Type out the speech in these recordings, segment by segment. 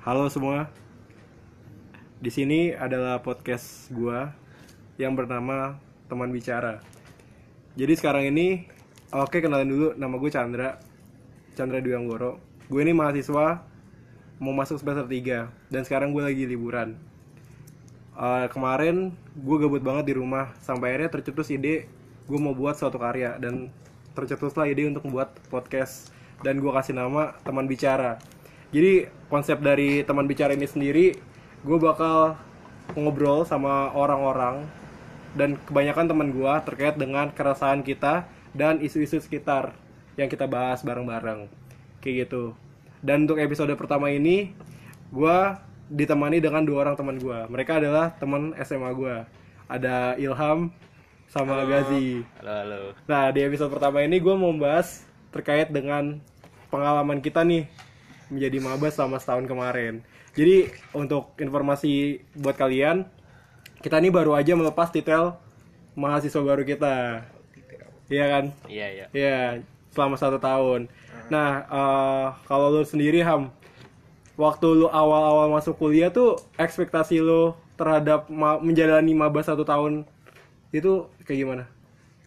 Halo semua. Di sini adalah podcast gua yang bernama Teman Bicara. Jadi sekarang ini oke kenalin dulu nama gue Chandra. Chandra Dwi Anggoro. Gue ini mahasiswa mau masuk semester 3 dan sekarang gue lagi liburan. Eh, kemarin gue gabut banget di rumah sampai akhirnya tercetus ide gue mau buat suatu karya dan tercetuslah ide untuk membuat podcast dan gue kasih nama teman bicara jadi konsep dari teman bicara ini sendiri gue bakal ngobrol sama orang-orang dan kebanyakan teman gue terkait dengan keresahan kita dan isu-isu sekitar yang kita bahas bareng-bareng. Kayak gitu. Dan untuk episode pertama ini gue ditemani dengan dua orang teman gue mereka adalah teman SMA gue ada Ilham sama Gazi. Halo, halo. Nah, di episode pertama ini gue mau bahas terkait dengan pengalaman kita nih menjadi maba selama setahun kemarin. Jadi, untuk informasi buat kalian, kita nih baru aja melepas titel mahasiswa baru kita. Iya kan? Iya, iya. Iya, selama satu tahun. Nah, eh, kalau lu sendiri Ham, waktu lu awal-awal masuk kuliah tuh ekspektasi lu terhadap ma- menjalani maba satu tahun itu kayak gimana?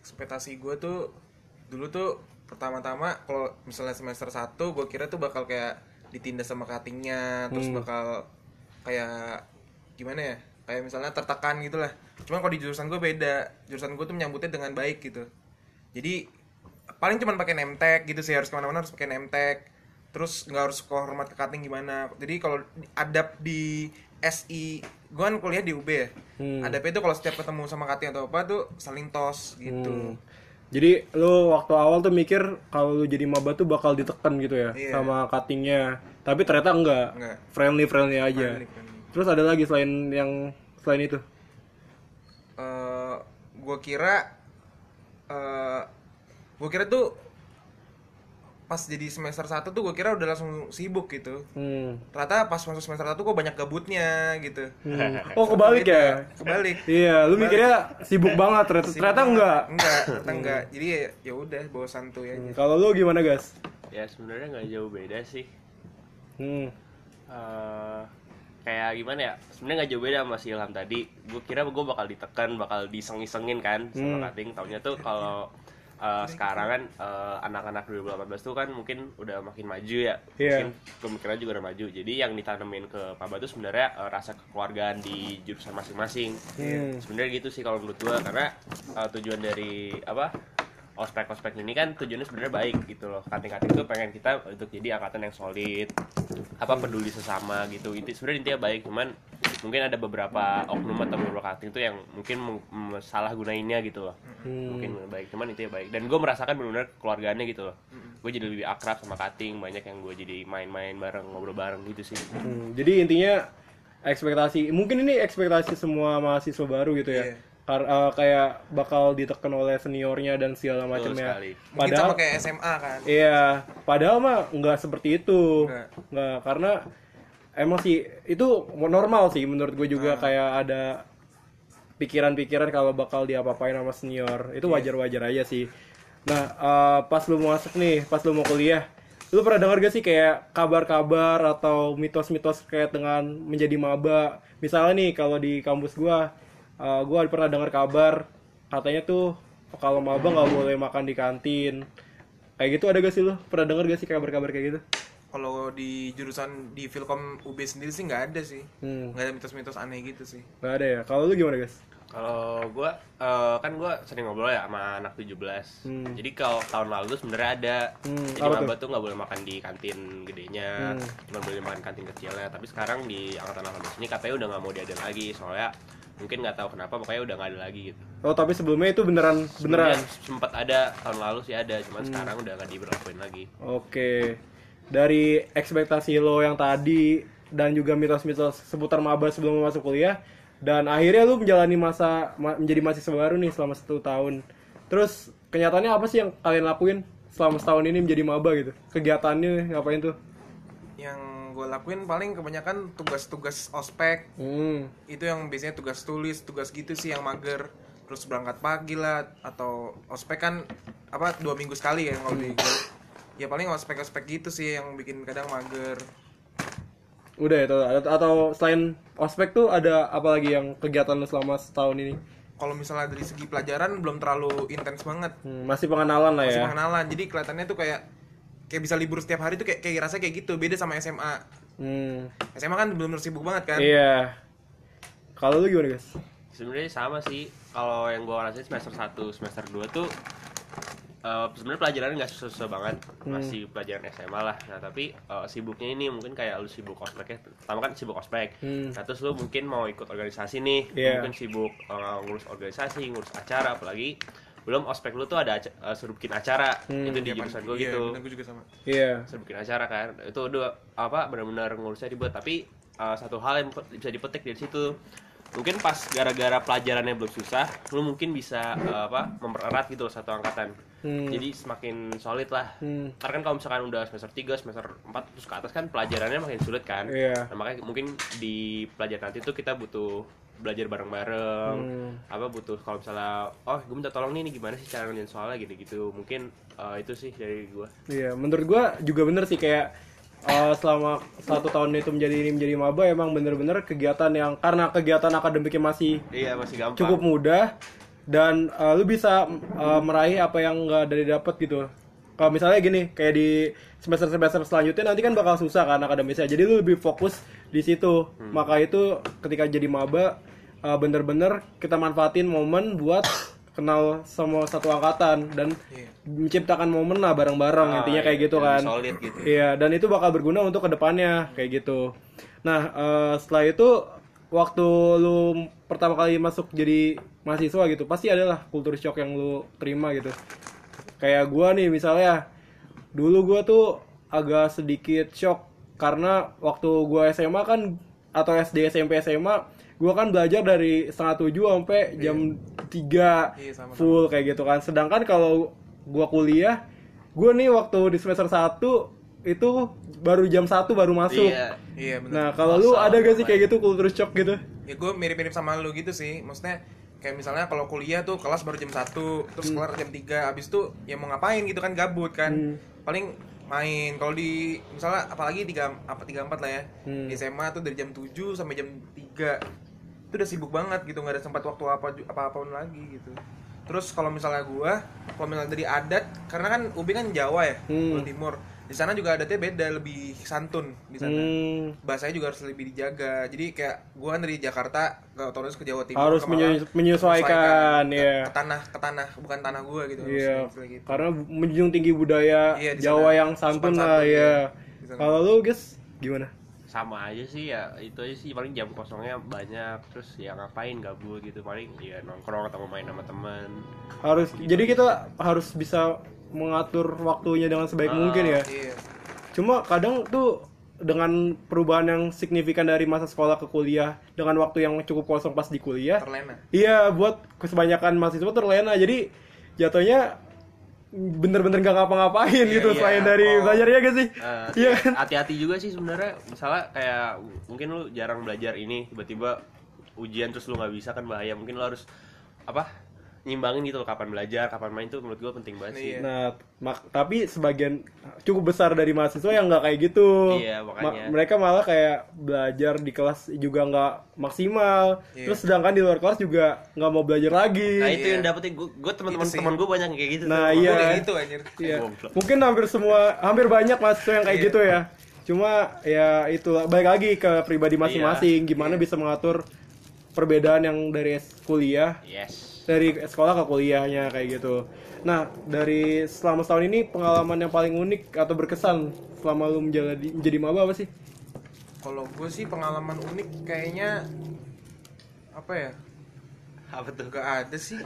ekspektasi gue tuh dulu tuh pertama-tama kalau misalnya semester 1 gue kira tuh bakal kayak ditindas sama cuttingnya terus bakal kayak gimana ya kayak misalnya tertekan gitu lah cuman kalau di jurusan gue beda jurusan gue tuh menyambutnya dengan baik gitu. Jadi paling cuman pakai tag gitu sih harus ke mana-mana harus pakai tag. Terus nggak harus hormat ke cutting gimana. Jadi kalau adab di SI gue kan kuliah di UB ya. Hmm. adabnya itu kalau setiap ketemu sama cutting atau apa tuh saling tos gitu Jadi lu waktu awal tuh mikir kalau lu jadi maba tuh bakal ditekan gitu ya Iya. sama cuttingnya. Tapi ternyata enggak. Enggak. Friendly friendly aja. Friendly, friendly. Terus ada lagi selain yang selain itu. eh gue kira eh gue kira tuh pas jadi semester 1 tuh gue kira udah langsung sibuk gitu Hmm. ternyata pas masuk semester 1 kok banyak gabutnya gitu Hmm. Oh kebalik ya? kebalik Iya, lu mikirnya sibuk banget ternyata, Sibuk ternyata banget. enggak. enggak ternyata enggak jadi ya ya udah bawa santuy aja Hmm, Kalau lu gimana, guys? Ya sebenarnya nggak jauh beda sih. Hmm. Eh, kayak gimana ya? Sebenarnya nggak jauh beda sama si Ilham tadi. Gue kira gue bakal ditekan, bakal diseng-isengin kan sama Hmm. cutting. Taunya tuh kalau eh, sekarang kan eh, anak-anak 2018 tuh kan mungkin udah makin maju ya. Iya. Mungkin pemikirannya juga udah maju. Jadi yang ditanemin ke Paba tuh sebenarnya eh, rasa kekeluargaan di jurusan masing-masing. Hmm. sebenarnya gitu sih kalau menurut gua karena uh, tujuan dari apa ospek ospek ini kan tujuannya sebenarnya baik gitu loh kating kating itu pengen kita untuk jadi angkatan yang solid apa peduli sesama gitu itu sebenarnya intinya baik cuman mungkin ada beberapa oknum atau beberapa kating itu yang mungkin salah gunainnya gitu loh Hmm. mungkin baik cuman itu ya baik dan gue merasakan benar-benar keluarganya gitu loh gue jadi lebih akrab sama kating banyak yang gue jadi main-main bareng ngobrol bareng gitu sih Hmm, Jadi intinya ekspektasi mungkin ini ekspektasi semua mahasiswa baru gitu ya. Iya. Kar- eh, kayak bakal ditekan oleh seniornya dan segala macamnya. Padahal sama kayak SMA kan Iya, padahal mah nggak seperti itu. Nggak. Nggak, karena emang sih itu normal sih menurut gue juga kayak ada pikiran-pikiran kalau bakal diapa-apain sama senior. Itu wajar-wajar aja sih. Nah, eh, pas lu mau masuk nih, pas lu mau kuliah, lu pernah dengar gak sih kayak kabar-kabar atau mitos-mitos kayak dengan menjadi maba? Misalnya nih kalau di kampus gua, eh, gua pernah dengar kabar katanya tuh kalau maba nggak boleh makan di kantin. Kayak gitu ada gak sih lu? Pernah denger gak sih kabar-kabar kayak gitu? Kalau di jurusan di Filkom UB sendiri sih nggak ada sih Hmm, nggak ada mitos-mitos aneh gitu sih nggak ada ya. Kalau lu gimana guys? Kalau gua eh, kan gua sering ngobrol ya sama anak 17. Hmm. Jadi kalau tahun lalu tuh sebenarnya ada. Hmm, Jadi maba tuh nggak boleh makan di kantin gedenya, Hmm. cuma boleh makan kantin kecilnya. Tapi sekarang di angkatan 18 ini katanya udah nggak mau diadain lagi soalnya mungkin nggak tahu kenapa pokoknya udah nggak ada lagi gitu. Oh tapi sebelumnya itu beneran beneran. Sempat ada tahun lalu sih ada, Hmm. cuman sekarang udah nggak diberlakuin lagi. Oke. Dari ekspektasi lo yang tadi dan juga mitos-mitos seputar maba sebelum masuk kuliah dan akhirnya lu menjalani masa ma- menjadi mahasiswa baru nih selama satu tahun. Terus kenyataannya apa sih yang kalian lakuin selama setahun ini menjadi maba gitu? Kegiatannya ngapain tuh? yang gue lakuin paling kebanyakan tugas-tugas ospek Hmm. itu yang biasanya tugas tulis tugas gitu sih yang mager terus berangkat pagi lah atau ospek kan apa dua minggu sekali ya kalau di ya paling ospek ospek gitu sih yang bikin kadang mager Udah ya, atau, atau selain ospek tuh ada apa lagi yang kegiatan lu selama setahun ini? Kalau misalnya dari segi pelajaran belum terlalu intens banget. Hmm, masih pengenalan lah Masih ya. pengenalan. Jadi kelihatannya tuh kayak kayak bisa libur setiap hari tuh kayak kayak rasanya kayak gitu. Beda sama SMA. Hmm, SMA kan belum sibuk banget kan. iya. Kalau lu gimana guys? sebenarnya sama sih kalau yang gua rasain semester 1 semester 2 tuh eh, sebenarnya pelajarannya nggak susah-susah banget. Masih pelajaran SMA lah. Nah tapi eh, sibuknya ini mungkin kayak lu sibuk ospeknya pertama kan sibuk ospek. Hmm. nah terus lu mungkin mau ikut organisasi nih. Iya. mungkin sibuk eh, ngurus organisasi ngurus acara apalagi belum ospek lu tuh ada eh, suruh bikin acara itu di jurusan gua Iya, gitu. bener, gua juga sama. Iya. saya bikin acara kan. Itu udah apa benar-benar ngurusnya ribet tapi uh, satu hal yang bisa dipetik dari situ. Mungkin pas gara-gara pelajarannya belum susah lu mungkin bisa uh, apa mempererat gitu loh satu angkatan Hmm. jadi semakin solid lah Hmm. Ntar kan kalau misalkan udah semester 3, semester 4 terus ke atas kan pelajarannya makin sulit kan Iya. nah, makanya mungkin di pelajaran nanti tuh kita butuh belajar bareng-bareng Hmm. apa butuh kalau misalnya oh gue minta tolong nih ini gimana sih cara ngerjain soalnya gitu gitu mungkin uh, itu sih dari gue Iya, menurut gua juga bener sih kayak eh, selama satu tahun itu menjadi ini menjadi maba emang bener-bener kegiatan yang karena kegiatan akademiknya masih Iya masih gampang. cukup mudah dan eh, lu bisa eh, meraih apa yang nggak dari dapat gitu. Kalau misalnya gini, kayak di semester semester selanjutnya nanti kan bakal susah kan akademisnya. Jadi lu lebih fokus di situ. Maka itu ketika jadi maba eh, bener-bener kita manfaatin momen buat kenal sama satu angkatan dan Iya. menciptakan momen lah bareng-bareng Ah, intinya kayak iya, gitu kan. solid gitu. Iya, dan itu bakal berguna untuk ke depannya kayak gitu. Nah, eh, setelah itu waktu lu pertama kali masuk jadi mahasiswa gitu, pasti adalah kultur shock yang lu terima gitu. Kayak gua nih misalnya, dulu gua tuh agak sedikit shock karena waktu gua SMA kan atau SD SMP SMA gua kan belajar dari setengah tujuh sampai jam 3 Iya, sama-sama. full kayak gitu kan sedangkan kalau gua kuliah gua nih waktu di semester 1 itu baru jam 1 baru masuk Iya. Iya bener. nah kalau lu ada gak sih kayak gitu kultur shock gitu Ya gue mirip-mirip sama lu gitu sih. Maksudnya kayak misalnya kalau kuliah tuh kelas baru jam 1, terus kelar jam 3, abis itu ya mau ngapain gitu kan gabut kan. Hmm. Paling main. Kalau di misalnya apalagi 3 apa 34 lah ya. Hmm. Di SMA tuh dari jam 7 sampai jam 3. Itu udah sibuk banget gitu, nggak ada sempat waktu apa apa-apapun lagi gitu. Terus kalau misalnya gua, kalau misalnya dari adat, karena kan Ubi kan Jawa ya, Hmm. Timur. Di sana juga adatnya beda, lebih santun di sana Hmm, bahasanya juga harus lebih dijaga. Jadi kayak gua kan dari Jakarta ke otomatis ke Jawa Timur Harus ke Malang, menye- menyesuaikan, ke, iya. ke tanah ke tanah bukan tanah gua gitu. iya Istilah gitu. karena menjunjung tinggi budaya di Jawa sana. yang santun lah ya kalau lu guys gimana sama aja sih ya itu aja sih paling jam kosongnya banyak terus ya ngapain gabut gitu paling ya nongkrong atau main sama teman harus jadi kita harus bisa mengatur waktunya dengan sebaik Ah, mungkin ya Iya. Cuma kadang tuh dengan perubahan yang signifikan dari masa sekolah ke kuliah dengan waktu yang cukup kosong pas di kuliah. Terlena. Iya, buat kebanyakan mahasiswa terlena. Jadi jatuhnya bener-bener gak ngapa-ngapain gitu iya. selain dari Oh. belajarnya gak sih? Eh, Iya ya, kan? hati-hati juga sih sebenarnya misalnya kayak mungkin lu jarang belajar ini tiba-tiba ujian terus lu nggak bisa kan bahaya mungkin lu harus apa nyimbangin gitu loh kapan belajar kapan main tuh menurut gua penting banget sih Iya. Nah, mak- tapi sebagian cukup besar dari mahasiswa yang nggak kayak gitu. Iya, makanya. mereka malah kayak belajar di kelas juga nggak maksimal. Iya. Terus sedangkan di luar kelas juga nggak mau belajar lagi. nah itu Iya. yang dapetin gua, gua teman-teman teman gua banyak yang kayak gitu Nah, iya. kayak gitu anjir. Iya. Goblok. Mungkin hampir semua, hampir banyak mahasiswa yang kayak Iya. gitu ya. Cuma ya itu balik lagi ke pribadi masing-masing. Gimana bisa mengatur perbedaan yang dari kuliah, yes dari sekolah ke kuliahnya kayak gitu. Nah, dari selama setahun ini pengalaman yang paling unik atau berkesan selama lu menjalani menjadi maba apa sih? Kalau gue sih pengalaman unik kayaknya apa ya? apa tuh Gak ada sih.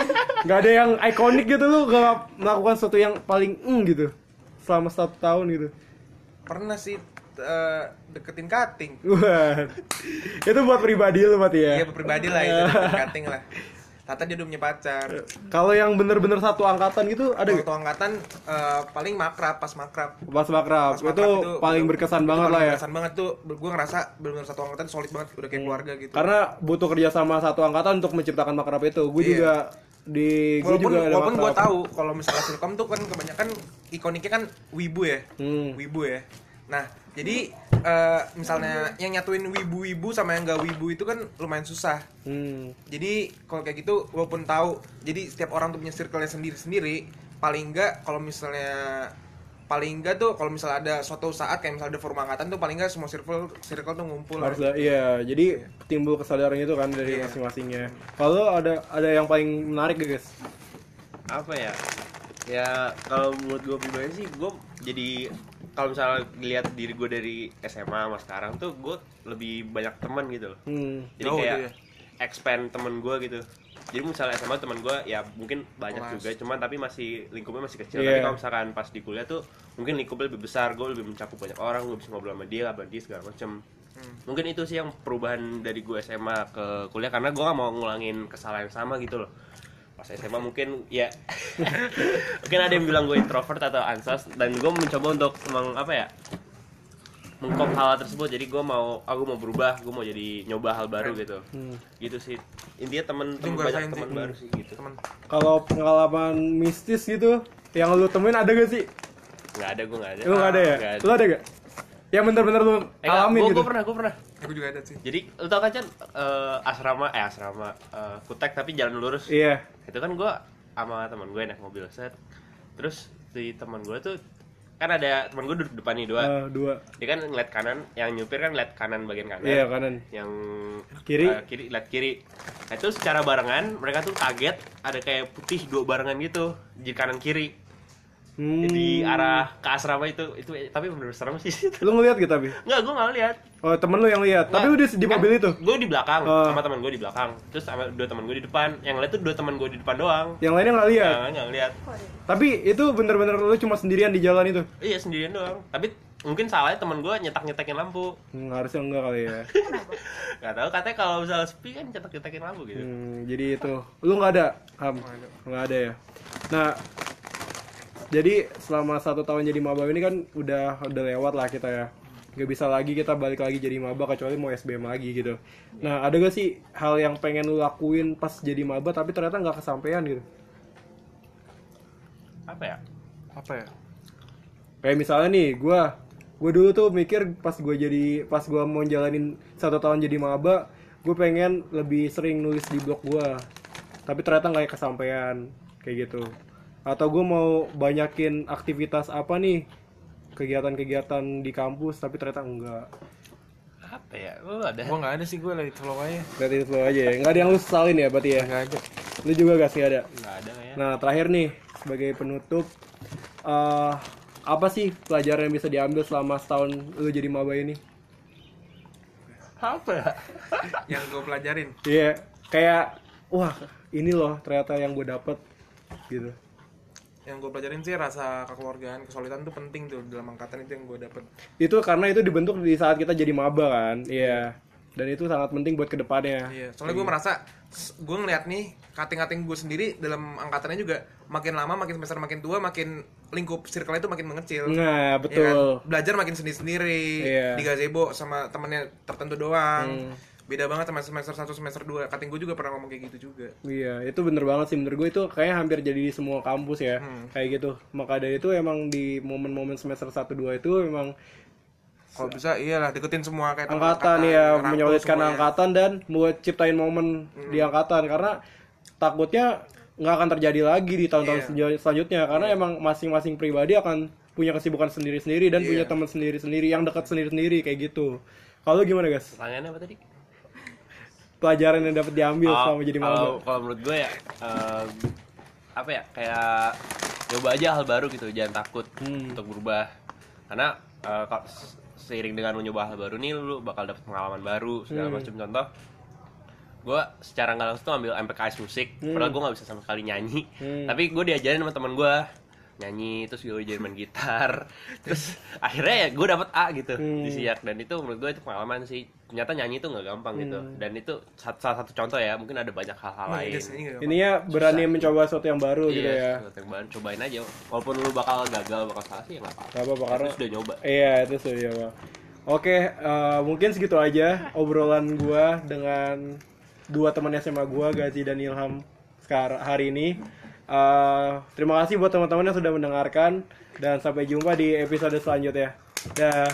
Gak ada yang ikonik gitu lu gak melakukan sesuatu yang paling eng gitu selama satu tahun gitu. Pernah sih eh, deketin cutting. Wah, itu buat pribadi lu berarti ya? Iya pribadi lah itu deketin cutting lah. Tata dia udah punya pacar. Kalau yang bener-bener satu angkatan gitu ada tuh angkatan eh, paling makrab pas makrab. Pas makrab, Pas itu, makrab paling itu- berkesan itu banget paling lah ya. Berkesan banget tuh. Gue ngerasa benar-benar satu angkatan solid banget, udah kayak keluarga gitu. Karena butuh kerjasama satu angkatan untuk menciptakan makrab itu. Gue Iya. juga di walaupun juga walaupun gue tahu kalau misalnya Silkom tuh kan kebanyakan ikoniknya kan wibu ya, Hmm. wibu ya. Nah jadi eh, misalnya yang nyatuin wibu-wibu sama yang gak wibu itu kan lumayan susah. Hmm. jadi kalau kayak gitu walaupun tahu jadi setiap orang tuh punya circle-nya sendiri-sendiri paling enggak kalau misalnya paling enggak tuh kalau misalnya ada suatu saat kayak misalnya ada forum angkatan tuh paling enggak semua circle circle tuh ngumpul. Harus lah iya. Jadi timbul kesadaran itu kan dari Iya. masing-masingnya. Kalau ada ada yang paling menarik gak guys apa ya? Ya kalau menurut gue pribadi sih gue jadi kalau misalnya lihat diri gue dari SMA sama sekarang tuh gue lebih banyak teman gitu loh hmm. jadi Oh, kayak iya. expand temen gue gitu jadi misalnya SMA teman gue ya mungkin banyak Kelas. juga cuman tapi masih lingkupnya masih kecil Iya. tapi kalau misalkan pas di kuliah tuh mungkin lingkupnya lebih besar gue lebih mencakup banyak orang gue bisa ngobrol sama dia sama dia segala macem Hmm. mungkin itu sih yang perubahan dari gue SMA ke kuliah karena gue gak mau ngulangin kesalahan yang sama gitu loh pas SMA mungkin ya. Mungkin ada yang bilang gue introvert atau ansos dan gue mencoba untuk meng, apa ya mengkop hal tersebut. Jadi gue mau aku mau berubah gue mau jadi nyoba hal baru gitu. Hmm. gitu sih. Intinya temen temen banyak teman sih. baru sih gitu. Teman kalau pengalaman mistis gitu yang lu temuin ada gak sih? Nggak ada gue nggak ada. Lu gak ada ya? Nggak ada. lu ada gak yang bener-bener lu eh, alamin gue gitu. pernah gue pernah. Aku juga ada sih. Jadi lu tau kan Chan? Eh, asrama eh asrama. Eh, kutek tapi jalan lurus. Iya. Itu kan gue sama teman gue naik mobil set. Terus si teman gue tuh kan ada teman gue duduk depan nih dua. Eh, dua. Dia kan ngeliat kanan yang nyupir kan ngeliat kanan bagian kanan. Iya kanan. Yang Kiri? eh, kiri lihat kiri. Nah, itu secara barengan mereka tuh kaget ada kayak putih dua barengan gitu di kanan kiri hmm. di arah ke asrama itu itu tapi bener serem sih. Lu ngeliat gitu tapi nggak gue nggak lihat oh temen lu yang lihat tapi lu di, di mobil itu? gue di belakang Oh. sama teman gue di belakang. Terus sama dua teman gue di depan. Yang lihat tuh dua teman gue di depan doang. Yang lainnya nggak lihat Yang nggak lihat tapi itu bener-bener lu cuma sendirian di jalan itu? Iya sendirian doang. Tapi mungkin salahnya teman gue nyetak nyetakin lampu. Hmm, harusnya enggak kali ya. Nggak tahu katanya kalau misalnya sepi kan nyetak nyetakin lampu gitu. Hmm, jadi itu. Lu nggak ada ham? Nggak ada ya? Nah jadi selama satu tahun jadi maba ini kan udah udah lewat lah kita ya. Nggak bisa lagi kita balik lagi jadi maba kecuali mau SBM lagi gitu. Nah ada gak sih hal yang pengen lu lakuin pas jadi maba tapi ternyata nggak kesampaian gitu? Apa ya? Apa ya? Kayak misalnya nih gua gue dulu tuh mikir pas gue jadi pas gua mau jalanin satu tahun jadi maba gue pengen lebih sering nulis di blog gua. Tapi ternyata nggak kesampaian kayak gitu atau gue mau banyakin aktivitas apa nih? Kegiatan-kegiatan di kampus tapi ternyata enggak. Apa ya? Lu ada? Gua nggak ada sih gue lagi slow aja. Berarti itu aja ya. Nggak ada yang lu sesalin ya berarti ya? Nggak ada. Lu juga gak sih ada? Nggak ada kayaknya Nah, terakhir nih sebagai penutup eh apa sih pelajaran yang bisa diambil selama setahun lu jadi maba ini? apa ya? Yang gue pelajarin. Iya, kayak wah, ini loh ternyata yang gue dapet gitu. Yang gue pelajarin sih rasa kekeluargaan kesolidan tuh penting tuh dalam angkatan itu yang gue dapet Itu karena itu dibentuk di saat kita jadi maba kan. Iya. Dan itu sangat penting buat ke depannya. Iya, soalnya gue merasa gue ngeliat nih kating-kating gue sendiri dalam angkatannya juga makin lama makin semester makin tua makin lingkup circle itu makin mengecil. Nah, Iya kan? betul. Belajar makin sendiri-sendiri Iya. di gazebo sama temennya tertentu doang. Beda banget sama semester 1 semester 2. Kating gue juga pernah ngomong kayak gitu juga. Iya, itu bener banget sih menurut gue itu kayaknya hampir jadi di semua kampus ya, kayak gitu. Maka dari itu emang di momen-momen semester 1 2 itu emang Kalau bisa iyalah deketin semua kayak angkatan ya menyolidkan angkatan dan buat ciptain momen di angkatan karena takutnya nggak akan terjadi lagi di tahun-tahun Iya. selanjut- selanjutnya karena emang masing-masing pribadi akan punya kesibukan sendiri-sendiri dan Iya. punya teman sendiri-sendiri yang dekat sendiri-sendiri kayak gitu. Kalau gimana guys? pertanyaannya apa tadi Pelajaran yang dapat diambil Oh, selama jadi maba. kalau kalau menurut gue ya eh, apa ya kayak coba aja hal baru gitu jangan takut Hmm. untuk berubah karena eh, kalau se- seiring dengan lu nyoba hal baru nih lu bakal dapet pengalaman baru segala Hmm. macam contoh gue secara nggak langsung tuh ambil MPKS musik padahal gue nggak bisa sama sekali nyanyi Hmm. tapi gue diajarin sama teman gue nyanyi terus gue jadi main gitar terus akhirnya ya gue dapet A gitu Hmm. di siak. Dan itu menurut gue itu pengalaman sih. Ternyata nyanyi itu nggak gampang gitu. Dan itu salah satu contoh ya mungkin ada banyak hal-hal Nah, lain. iya sih, ini Ininya berani mencoba sesuatu yang baru gitu ya. iya sesuatu yang baru. Cobain aja. Walaupun lu bakal gagal bakal salah sih ya nggak apa-apa. Gak apa-apa karena Terus udah nyoba. Iya itu sudah Bang. Oke, eh, mungkin segitu aja obrolan gua dengan dua teman SMA gua, Gazi dan Ilham sekarang hari ini. Eh, terima kasih buat teman-teman yang sudah mendengarkan dan sampai jumpa di episode selanjutnya. Dah.